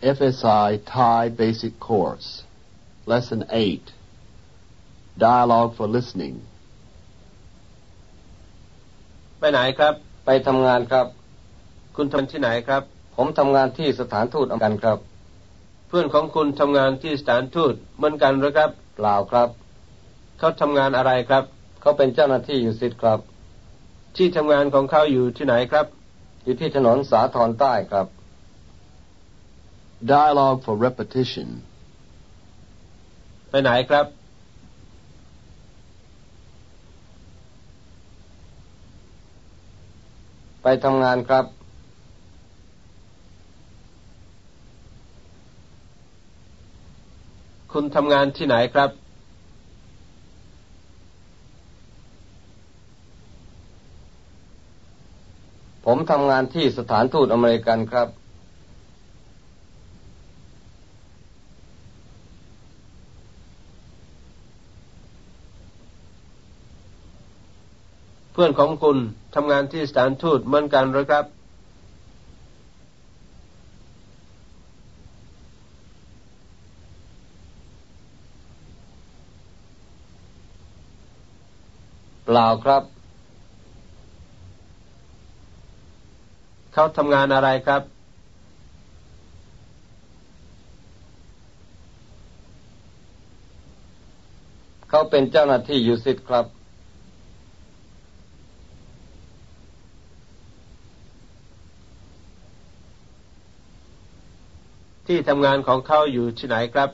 FSI Thai Basic Course, Lesson 8 Dialogue for Listening. ไปไหนครับ ไปทำงานครับ คุณทำที่ไหนครับ ผมทำงานที่สถานทูตอเมริกันครับ เพื่อนของคุณทำงานที่สถานทูตเหมือนกันหรือครับเปล่าครับ เขาทำงานอะไรครับ เขาเป็นเจ้าหน้าที่อยู่สิทธิ์ครับ ที่ทำงานของเขาอยู่ที่ไหนครับ อยู่ที่ถนนสาทรใต้ครับ Dialogue for repetition. ไปไหนครับ ไปทำงานครับ คุณทำงานที่ไหนครับ ผมทำงานที่สถานทูตอเมริกันครับ พื่อนของคุณทำงานที่สถานทูตเหมือนกันหรือครับ เปล่าครับ เขาทำงานอะไรครับ เขาเป็นเจ้าหน้าที่อยู่สิทธิ์ครับ ที่ทำงานของเขาอยู่ที่ไหนครับ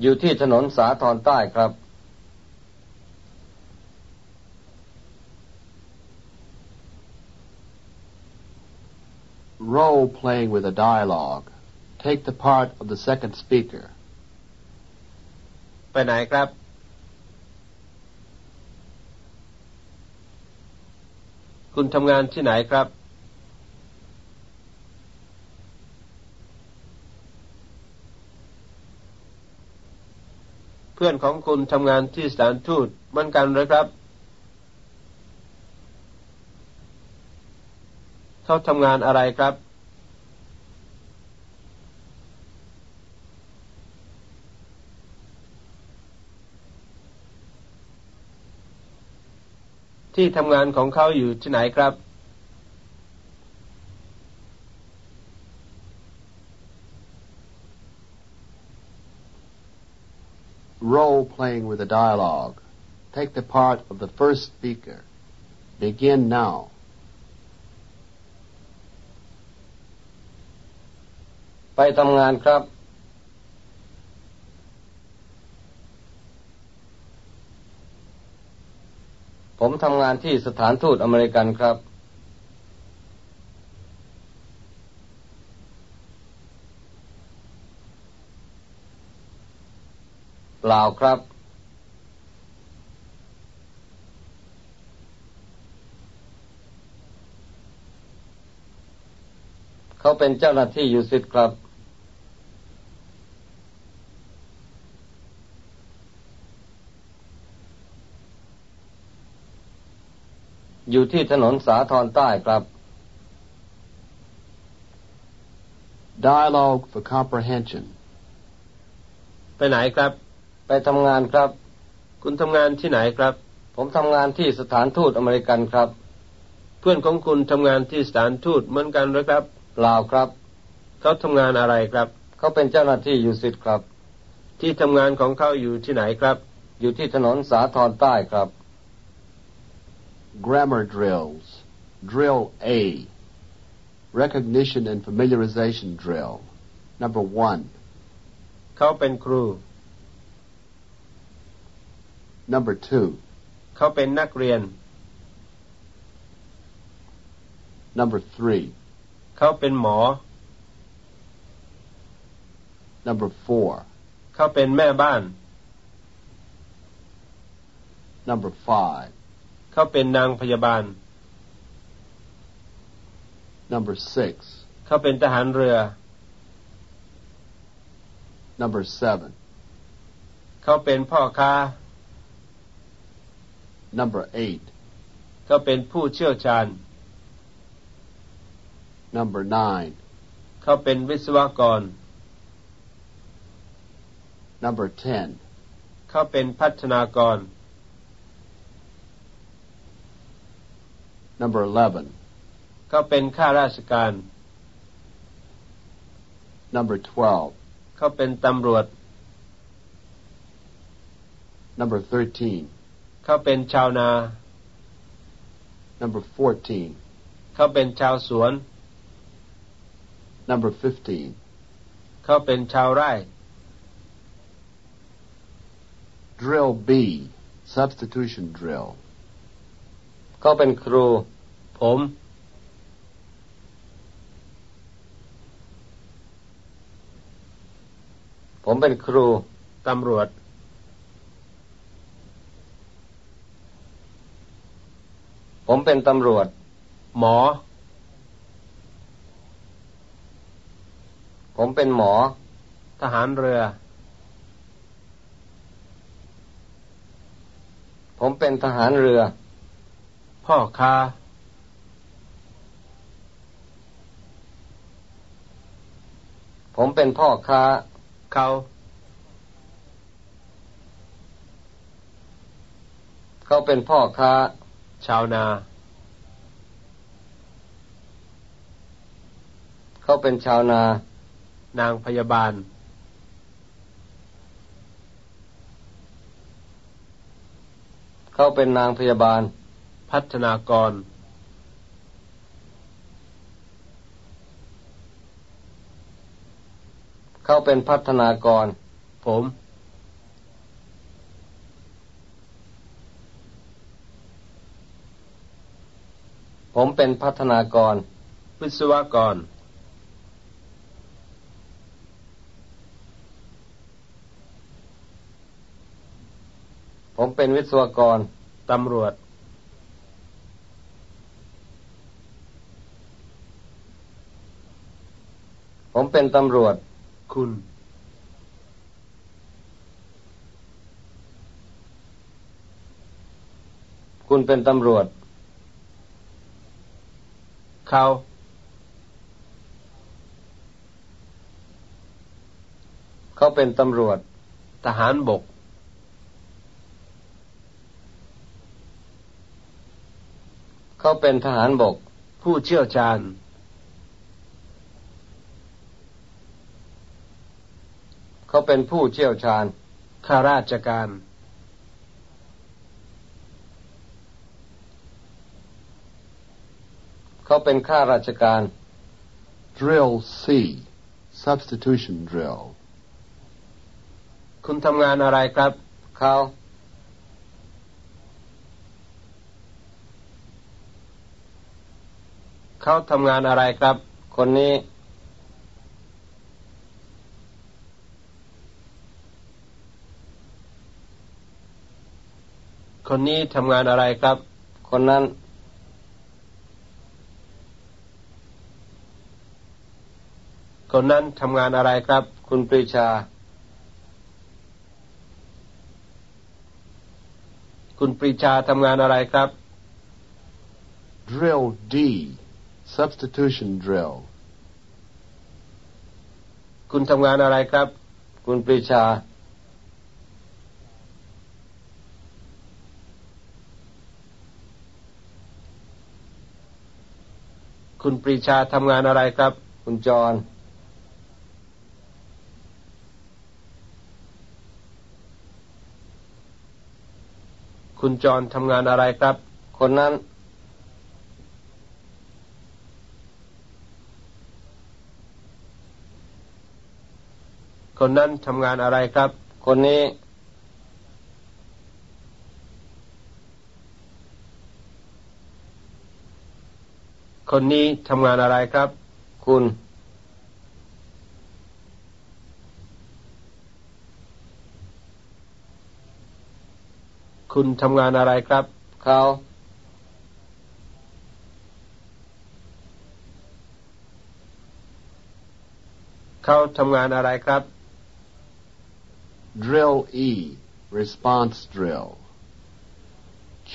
อยู่ที่ถนนสาทรใต้ครับ Role playing with a dialogue. Take the part of the second speaker. ไปไหนครับ คุณทำงานที่ไหนครับ เพื่อนของคุณทำงานที่สถานทูตเหมือนกันหรือครับ เขาทำงานอะไรครับ ที่ทำงานของเขาอยู่ที่ไหนครับ Role playing with a dialogue. Take the part of the first speaker. Begin now. ไปทำงานครับ ผมทำงานที่สถานทูตอเมริกันครับ เปล่าครับ เขาเป็นเจ้าหน้าที่ยู่สิทธิ์ครับ อยู่ที่ถนนสาทรใต้ครับ Dialogue for comprehension. ไปไหนครับ ไปทำงานครับ คุณทำงานที่ไหนครับ ผมทำงานที่สถานทูตอเมริกันครับ เพื่อนของคุณทำงานที่สถานทูตเหมือนกันหรือครับเปล่าครับ เขาทำงานอะไรครับ เขาเป็นเจ้าหน้าที่อยู่สิทธิ์ครับ ที่ทำงานของเขาอยู่ที่ไหนครับ อยู่ที่ถนนสาทรใต้ครับ Grammar drills. Drill A. Recognition and familiarization drill. Number one. เขาเป็นครู Number two. เขาเป็นนักเรียน Number three. เขาเป็นหมอ Number four. เขาเป็นแม่บ้าน Number five. เขาเป็นนางพยาบาล Number six. เขาเป็นทหารเรือ Number seven. เขาเป็นพ่อค้า Number 8. เขาเป็นผู้เชี่ยวชาญ Number 9. เขาเป็นวิศวกร Number 10. เขาเป็นพัฒนากร Number 11. เขาเป็นข้าราชการ Number 12. เขาเป็นตำรวจ Number 13. เขาเป็นชาวนา Number 14. เขาเป็นชาวสวน Number 15. เขาเป็นชาวไร่ Drill B. Substitution drill. เขาเป็นครู ผม ผมเป็นครู ตำรวจ ผมเป็นตำรวจ หมอ ผมเป็นหมอ ทหารเรือ ผมเป็นทหารเรือ พ่อค้า ผมเป็นพ่อค้า เขา เขาเป็นพ่อค้า ชาวนา เขาเป็นชาวนา นางพยาบาล เขาเป็นนางพยาบาล พัฒนากร เขาเป็นพัฒนากร ผม ผมเป็นพัฒนากร วิศวกรผมเป็นวิศวกร ตำรวจ ผมเป็นตำรวจ คุณ คุณเป็นตำรวจ เขา เขาเป็นตำรวจ ทหารบก เขาเป็นทหารบก ผู้เชี่ยวชาญ เขาเป็นผู้เชี่ยวชาญข้าราชการ เขาเป็นข้าราชการ Drill C. Substitution drill. คุณทำงานอะไรครับเขาเขาทำงานอะไรครับ คนนี้ คนนี้ทำงานอะไรครับ คนนั้น คนนั้นทำงานอะไรครับ คุณปรีชา คุณปรีชาทำงานอะไรครับ Drill D. Substitution drill. คุณทำงานอะไรครับ คุณปรีชา คุณปรีชาทำงานอะไรครับ คุณจรคุณจรทำงานอะไรครับ คนนั้น คนนั้นทำงานอะไรครับ คนนี้ คนนี้ทำงานอะไรครับ คุณ คุณทำงานอะไรครับ เขาเขาทำงานอะไรครับ Drill E. Response drill. Q.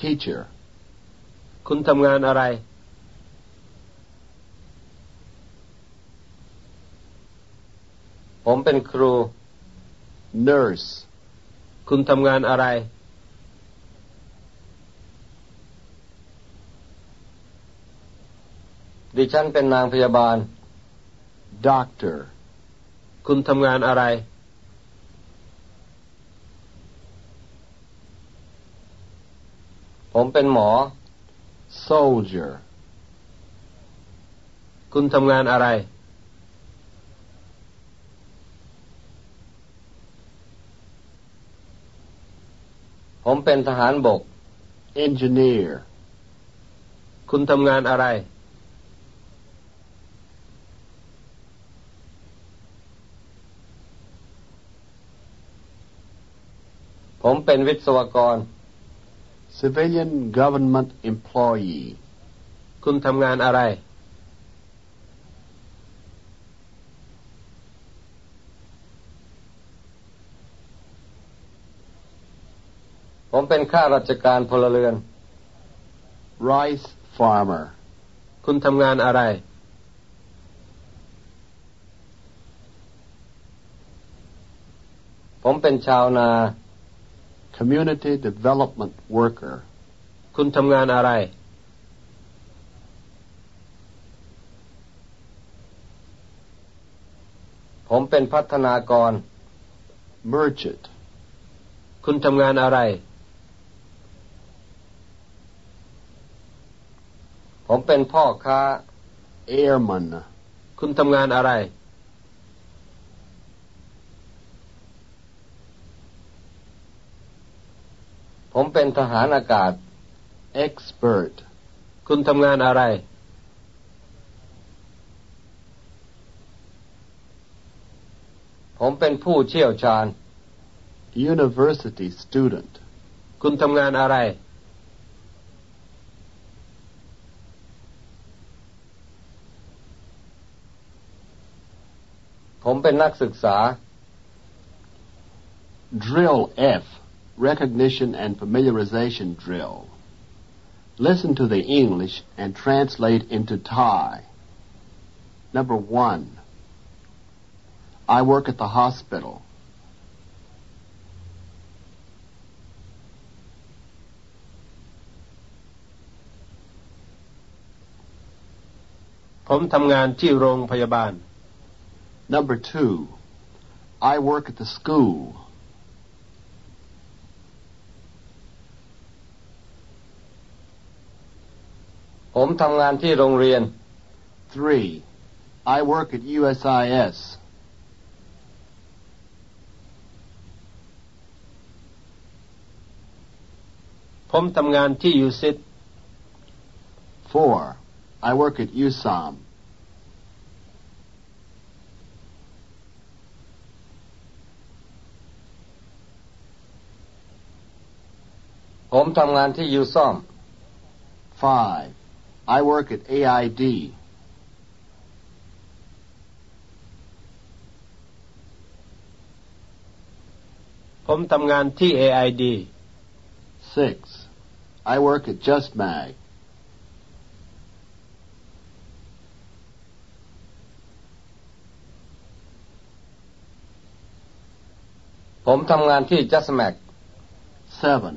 Teacher. คุณทำงานอะไร ผมเป็นครู Nurse. คุณทำงานอะไร ดิฉันเป็นนางพยาบาล Doctor. คุณทำงานอะไร ผมเป็นหมอ Soldier. คุณทำงานอะไร ผมเป็นทหารบก Engineer. คุณทำงานอะไร ผมเป็นวิศวกร Civilian government employee. คุณทำงานอะไร ผมเป็นข้าราชการพลเรือน Rice farmer. คุณทำงานอะไร ผมเป็นชาวนา Community development worker. คุณทำงานอะไร ผมเป็นพัฒนากร Merchant. คุณทำงานอะไร ผมเป็นพ่อค้า Airman. คุณทำงานอะไร ผมเป็นทหารอากาศ Expert. คุณทำงานอะไร ผมเป็นผู้เชี่ยวชาญ University student. คุณทำงานอะไร เป็นนักศึกษา Drill F. Recognition and familiarization drill. Listen to the English and translate into Thai. Number one. I work at the hospital. ผมทำงานที่โรงพยาบาล Number two. I work at the school. ผมทำงานที่โรงเรียน Three. I work at USIS. ผมทำงานที่ยูซิต Four. I work at USOM. ผมทำงานที่ยูซ่อม Five. I work at AID. ผมทำงานที่ AID Six. I work at JustMag. ผมทำงานที่จัสแมก Seven.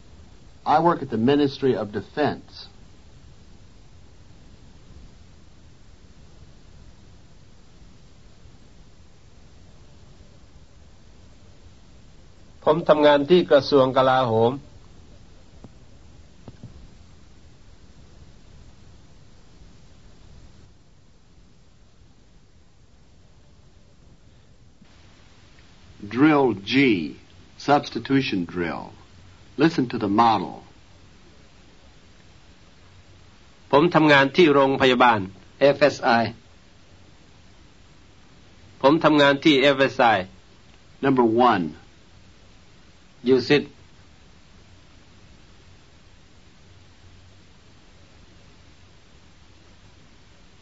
I work at the Ministry of Defense. I'm Drill G, substitution drill. Listen to the model. ผมทำงานที่โรงพยาบาล FSI ผมทำงานที่ FSI Number 1. USIT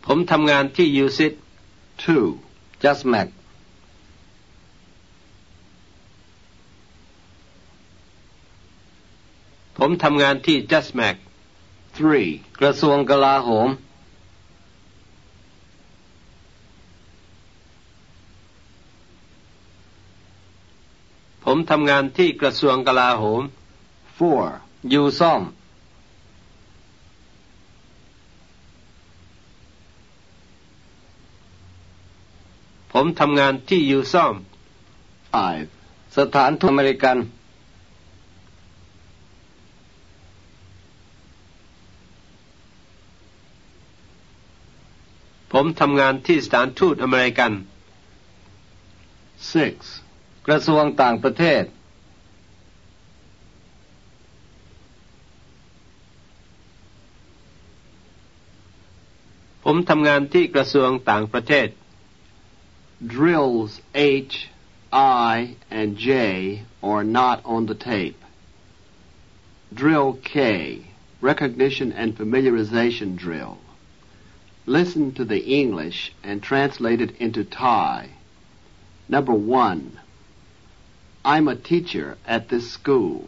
ผมทำงานที่ USIT 2. JustMac ผมทำงานที่ JustMac 3. กระทรวงกลาโหม ผมทำงานที่กระทรวงกลาโหม 4. ยูซ่อม ผมทำงานที่ยูซ่อม 5. สถานทูตอเมริกัน ผมทำงานที่สถานทูตอเมริกัน 6. กระทรวงต่างประเทศ ผมทำงานที่กระทรวงต่างประเทศ Drills H, I, and J are not on the tape. Drill K, recognition and familiarization drill. Listen to the English and translate it into Thai. Number one, I'm a teacher at this school.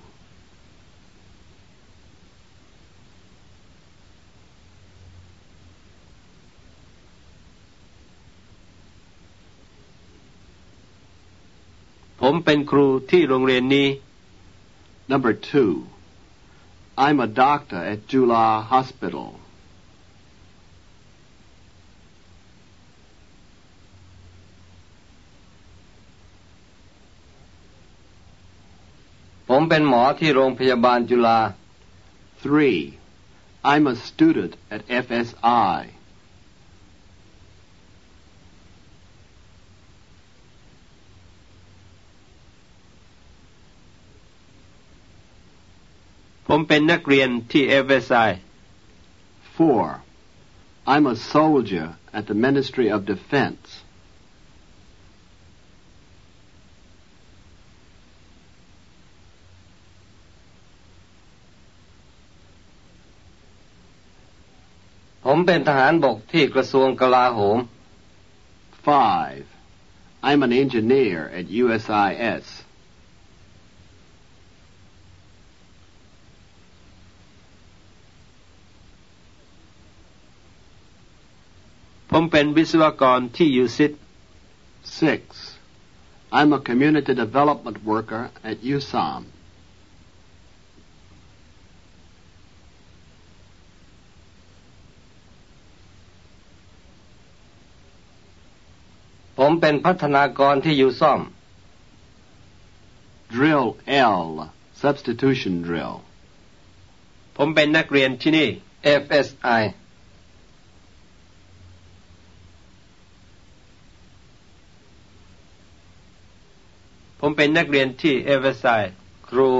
ผมเป็นครูที่โรงเรียนนี้ Number two, I'm a doctor at Jula Hospital. เป็นหมอที่โรงพยาบาลจุฬา Three, I'm a student at FSI. ผมเป็นนักเรียนที่ FSI Four, I'm a soldier at the Ministry of Defense. ผมเป็นทหารบกที่กระทรวงกลาโหม Five, I'm an engineer at USIS. ผมเป็นวิศวกรที่ยูซิต Six, I'm a community development worker at USAM. ผมเป็นพัฒนากรที่อยู่ซ่อม Drill L, substitution drill. ผมเป็นนักเรียนที่นี่ FSI ผมเป็นนักเรียนที่ FSI ครู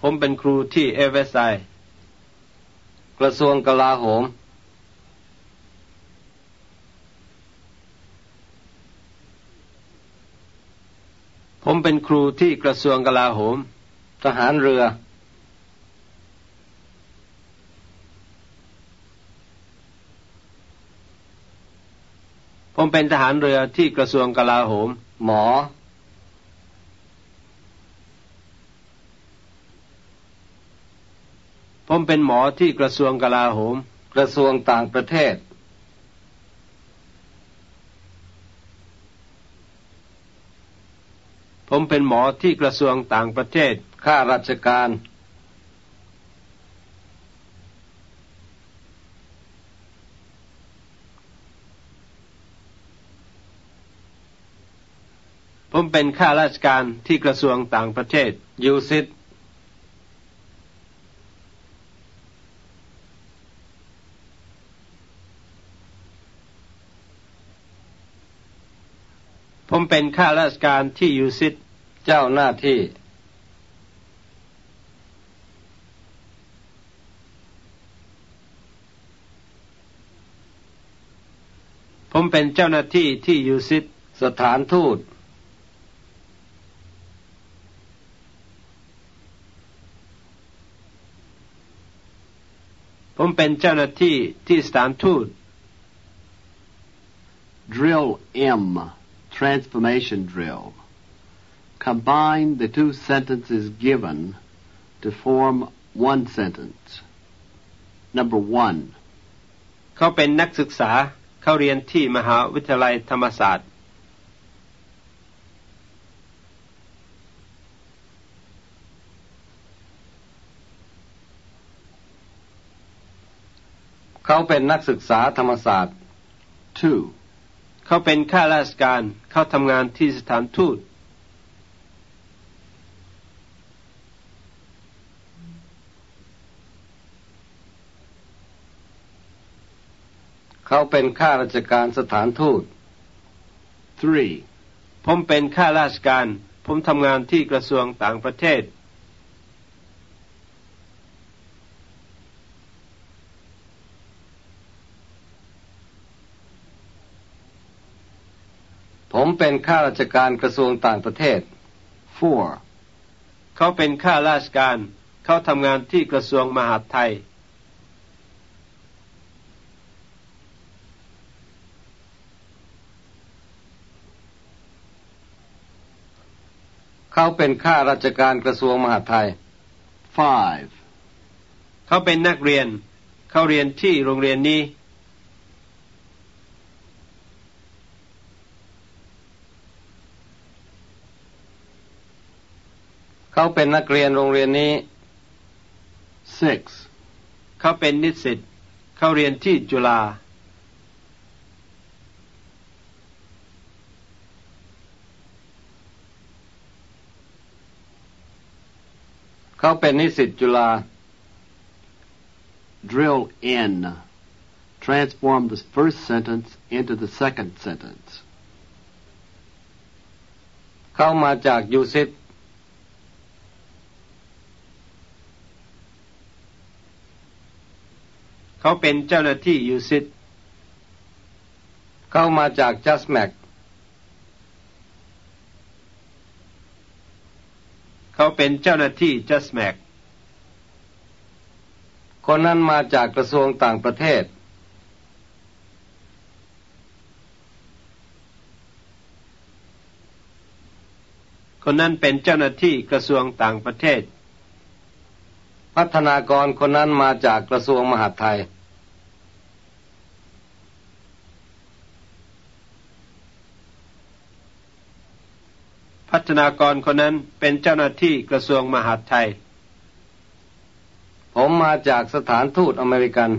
ผมเป็นครูที่ FSI กระทรวงกลาโหม ผมเป็นครูที่กระทรวงกลาโหม ทหารเรือ ผมเป็นทหารเรือที่กระทรวงกลาโหม หมอ ผมเป็นหมอที่กระทรวงกลาโหม กระทรวงต่างประเทศ ผมเป็นหมอที่กระทรวงต่างประเทศ ข้าราชการ ผมเป็นข้าราชการที่กระทรวงต่างประเทศยูซิต ผมเป็นข้าราชการที่อยู่ซิดเจ้าหน้าที่ ผมเป็นเจ้าหน้าที่ที่อยู่ซิดสถานทูต ผมเป็นเจ้าหน้าที่ที่สถานทูต drill M transformation drill. Combine the two sentences given to form one sentence. Number one, เขาเป็นนักศึกษา เขาเรียนที่มหาวิทยาลัยธรรมศาสตร์ เขาเป็นนักศึกษาธรรมศาสตร์ two, เขาเป็นข้าราชการเขาทำงานที่สถานทูต เขาเป็นข้าราชการสถานทูต three, ผมเป็นข้าราชการ ผมทำงานที่กระทรวงต่างประเทศ ผมเป็นข้าราชการกระทรวงต่างประเทศ four, เขาเป็นข้าราชการ เขาทำงานที่กระทรวงมหาดไทย เขาเป็นข้าราชการกระทรวงมหาดไทย five, เขาเป็นนักเรียน เขาเรียนที่โรงเรียนนี้ เขาเป็นนักเรียนโรงเรียนนี้ six, เขาเป็นนิสิตเขาเรียนที่จุฬา เขาเป็นนิสิตจุฬา drill N. Transform the first sentence into the second sentence. เขามาจากยูซิต เขาเป็นเจ้าหน้าที่ยูซิตเขามาจากจัสแมกเขาเป็นเจ้าหน้าที่จัสแมกคนนั้นมาจากกระทรวงต่างประเทศ คนนั้นเป็นเจ้าหน้าที่กระทรวงต่างประเทศ พัฒนากรคนนั้นมาจากกระทรวงมหาดไทย พัฒนากรคนนั้นเป็นเจ้าหน้าที่กระทรวงมหาดไทย ผมมาจากสถานทูตอเมริกัน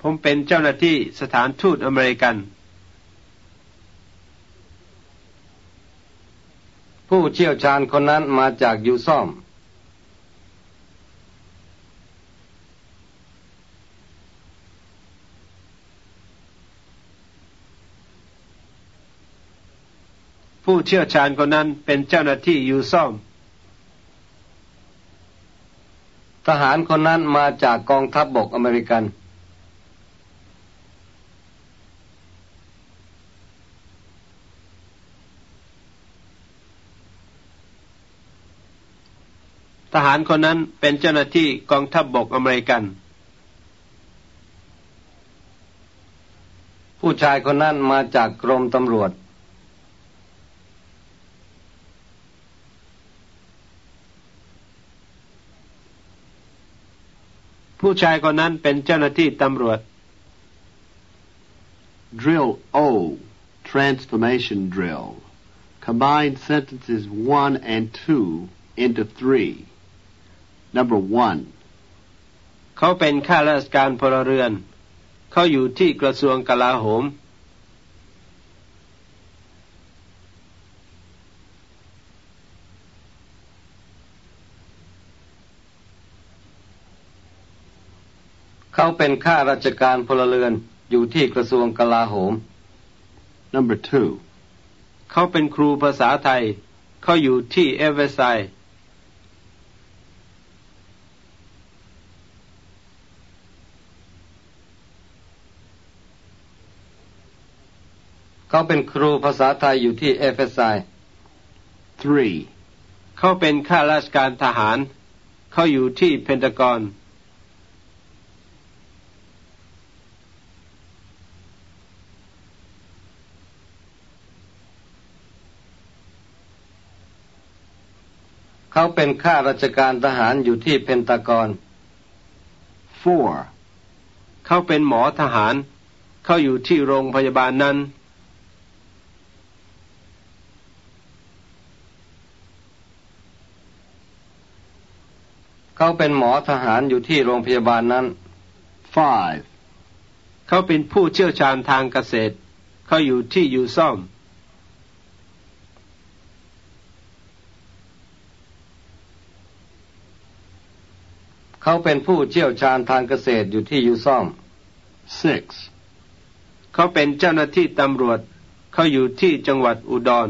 ผมเป็นเจ้าหน้าที่สถานทูตอเมริกัน ผู้เชี่ยวชาญคนนั้นมาจากยูซ่อม ผู้เชี่ยวชาญคนนั้นเป็นเจ้าหน้าที่ยูซ่อม ทหารคนนั้นมาจากกองทัพบบกอเมริกัน ทหารคนนั้นเป็นเจ้าหน้าที่กองทัพบบกอเมริกันผู้ชายคนนั้นมาจากกรมตำรวจ ผู้ชายคนนั้นเป็นเจ้าหน้าที่ตำรวจ Drill O, transformation drill. Combine sentences 1 and 2 into 3. Number 1. เขาเป็นข้าราชการพลเรือน เขาอยู่ที่กระทรวงกลาโหม เขาเป็นข้าราชการพลเรือนอยู่ที่กระทรวงกลาโหม Number 2. เขาเป็นครูภาษาไทย เขาอยู่ที่เอเวอร์ไซด์เขาเป็นครูภาษาไทยอยู่ที่เอเฟไซ 3. เขาเป็นข้าราชการทหาร เขาอยู่ที่เพนทากอน เขาเป็นข้าราชการทหารอยู่ที่เพนตากอน 4. เขาเป็นหมอทหาร เขาอยู่ที่โรงพยาบาลนั้น เขาเป็นหมอทหารอยู่ที่โรงพยาบาลนั้น 5. เขาเป็นผู้เชี่ยวชาญทางเกษตร เขาอยู่ที่ยูซ่อม เขาเป็นผู้เชี่ยวชาญทางเกษตรอยู่ที่ยูซ่อม 6. เขาเป็นเจ้าหน้าที่ตำรวจ เขาอยู่ที่จังหวัดอุดร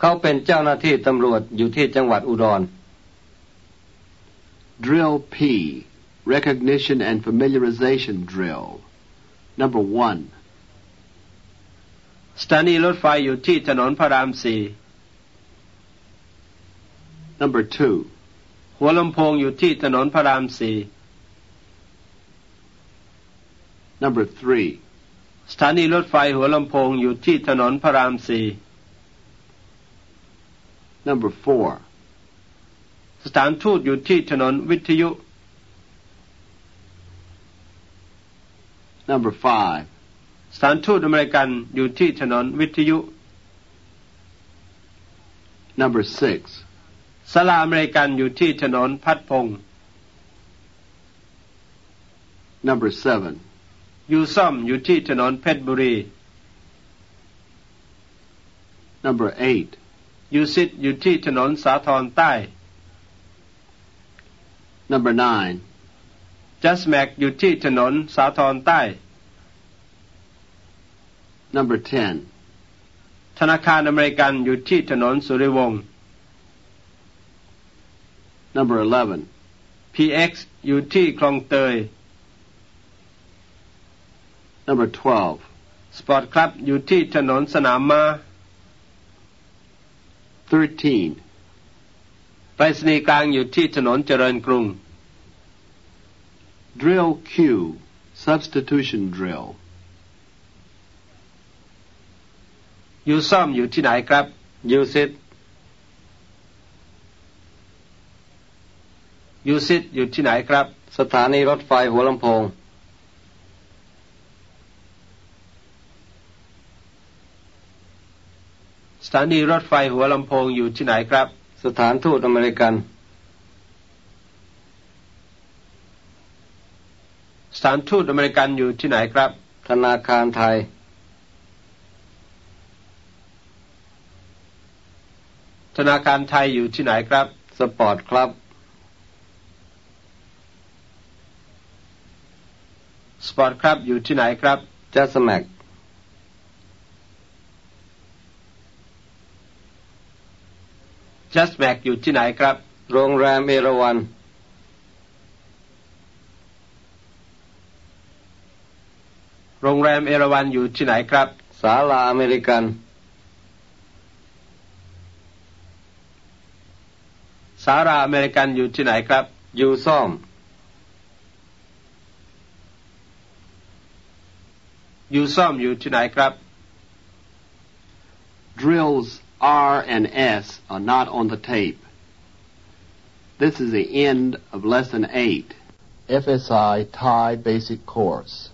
เขาเป็นเจ้าหน้าที่ตำรวจอยู่ที่จังหวัดอุดร Drill P. Recognition and familiarization drill. Number 1. สถานีรถไฟอยู่ที่ถนนพระรามสี่ Number 2. หัวลำโพงอยู่ที่ถนนพระรามสี่ Number 3. สถานีรถไฟหัวลำโพงอยู่ที่ถนนพระรามสี่ Number 4. สถานทูตอยู่ที่ถนนวิทยุ Number 5. สถานทูตอเมริกันอยู่ที่ถนนวิทยุ Number 6. ศาลาอเมริกันอยู่ที่ถนนพัดพงศ์ Number 7. ยูซ่อมอยู่ที่ถนนเพชรบุรี Number 8. ยูซิตอยู่ที่ถนนสาทรใต้ Number 9. JUSMAG อยู่ที่ถนนสาทรใต้ Number 10. ธนาคารอเมริกันอยู่ที่ถนนสุรวงศ์ Number 11. PX อยู่ที่คลองเตย Number 12. Sport Club อยู่ที่ถนนสนามม้า 13. ไปรษณีย์กลางอยู่ที่ถนนเจริญกรุง Drill Q. Substitution drill. ยูซ่อมอยู่ที่ไหนครับ ยูซิตยูซิตอยู่ที่ไหนครับ สถานีรถไฟหัวลำโพง สถานีรถไฟหัวลำโพงอยู่ที่ไหนครับ สถานทูตอเมริกัน สถานทูตอเมริกันอยู่ที่ไหนครับ ธนาคารไทย ธนาคารไทยอยู่ที่ไหนครับ Sport Club Sport Club อยู่ที่ไหนครับJUSMAG JUSMAG อยู่ที่ไหนครับ โรงแรมเอราวันโรงแรมเอราวันอยู่ที่ไหนครับ ศาลาอเมริกัน สาราอเมริกันอยู่ที่ไหนครับ ยูซ่อม ยูซ่อมอยู่ที่ไหนครับ Drills R and S are not on the tape. This is the end of Lesson 8, FSI Thai Basic Course.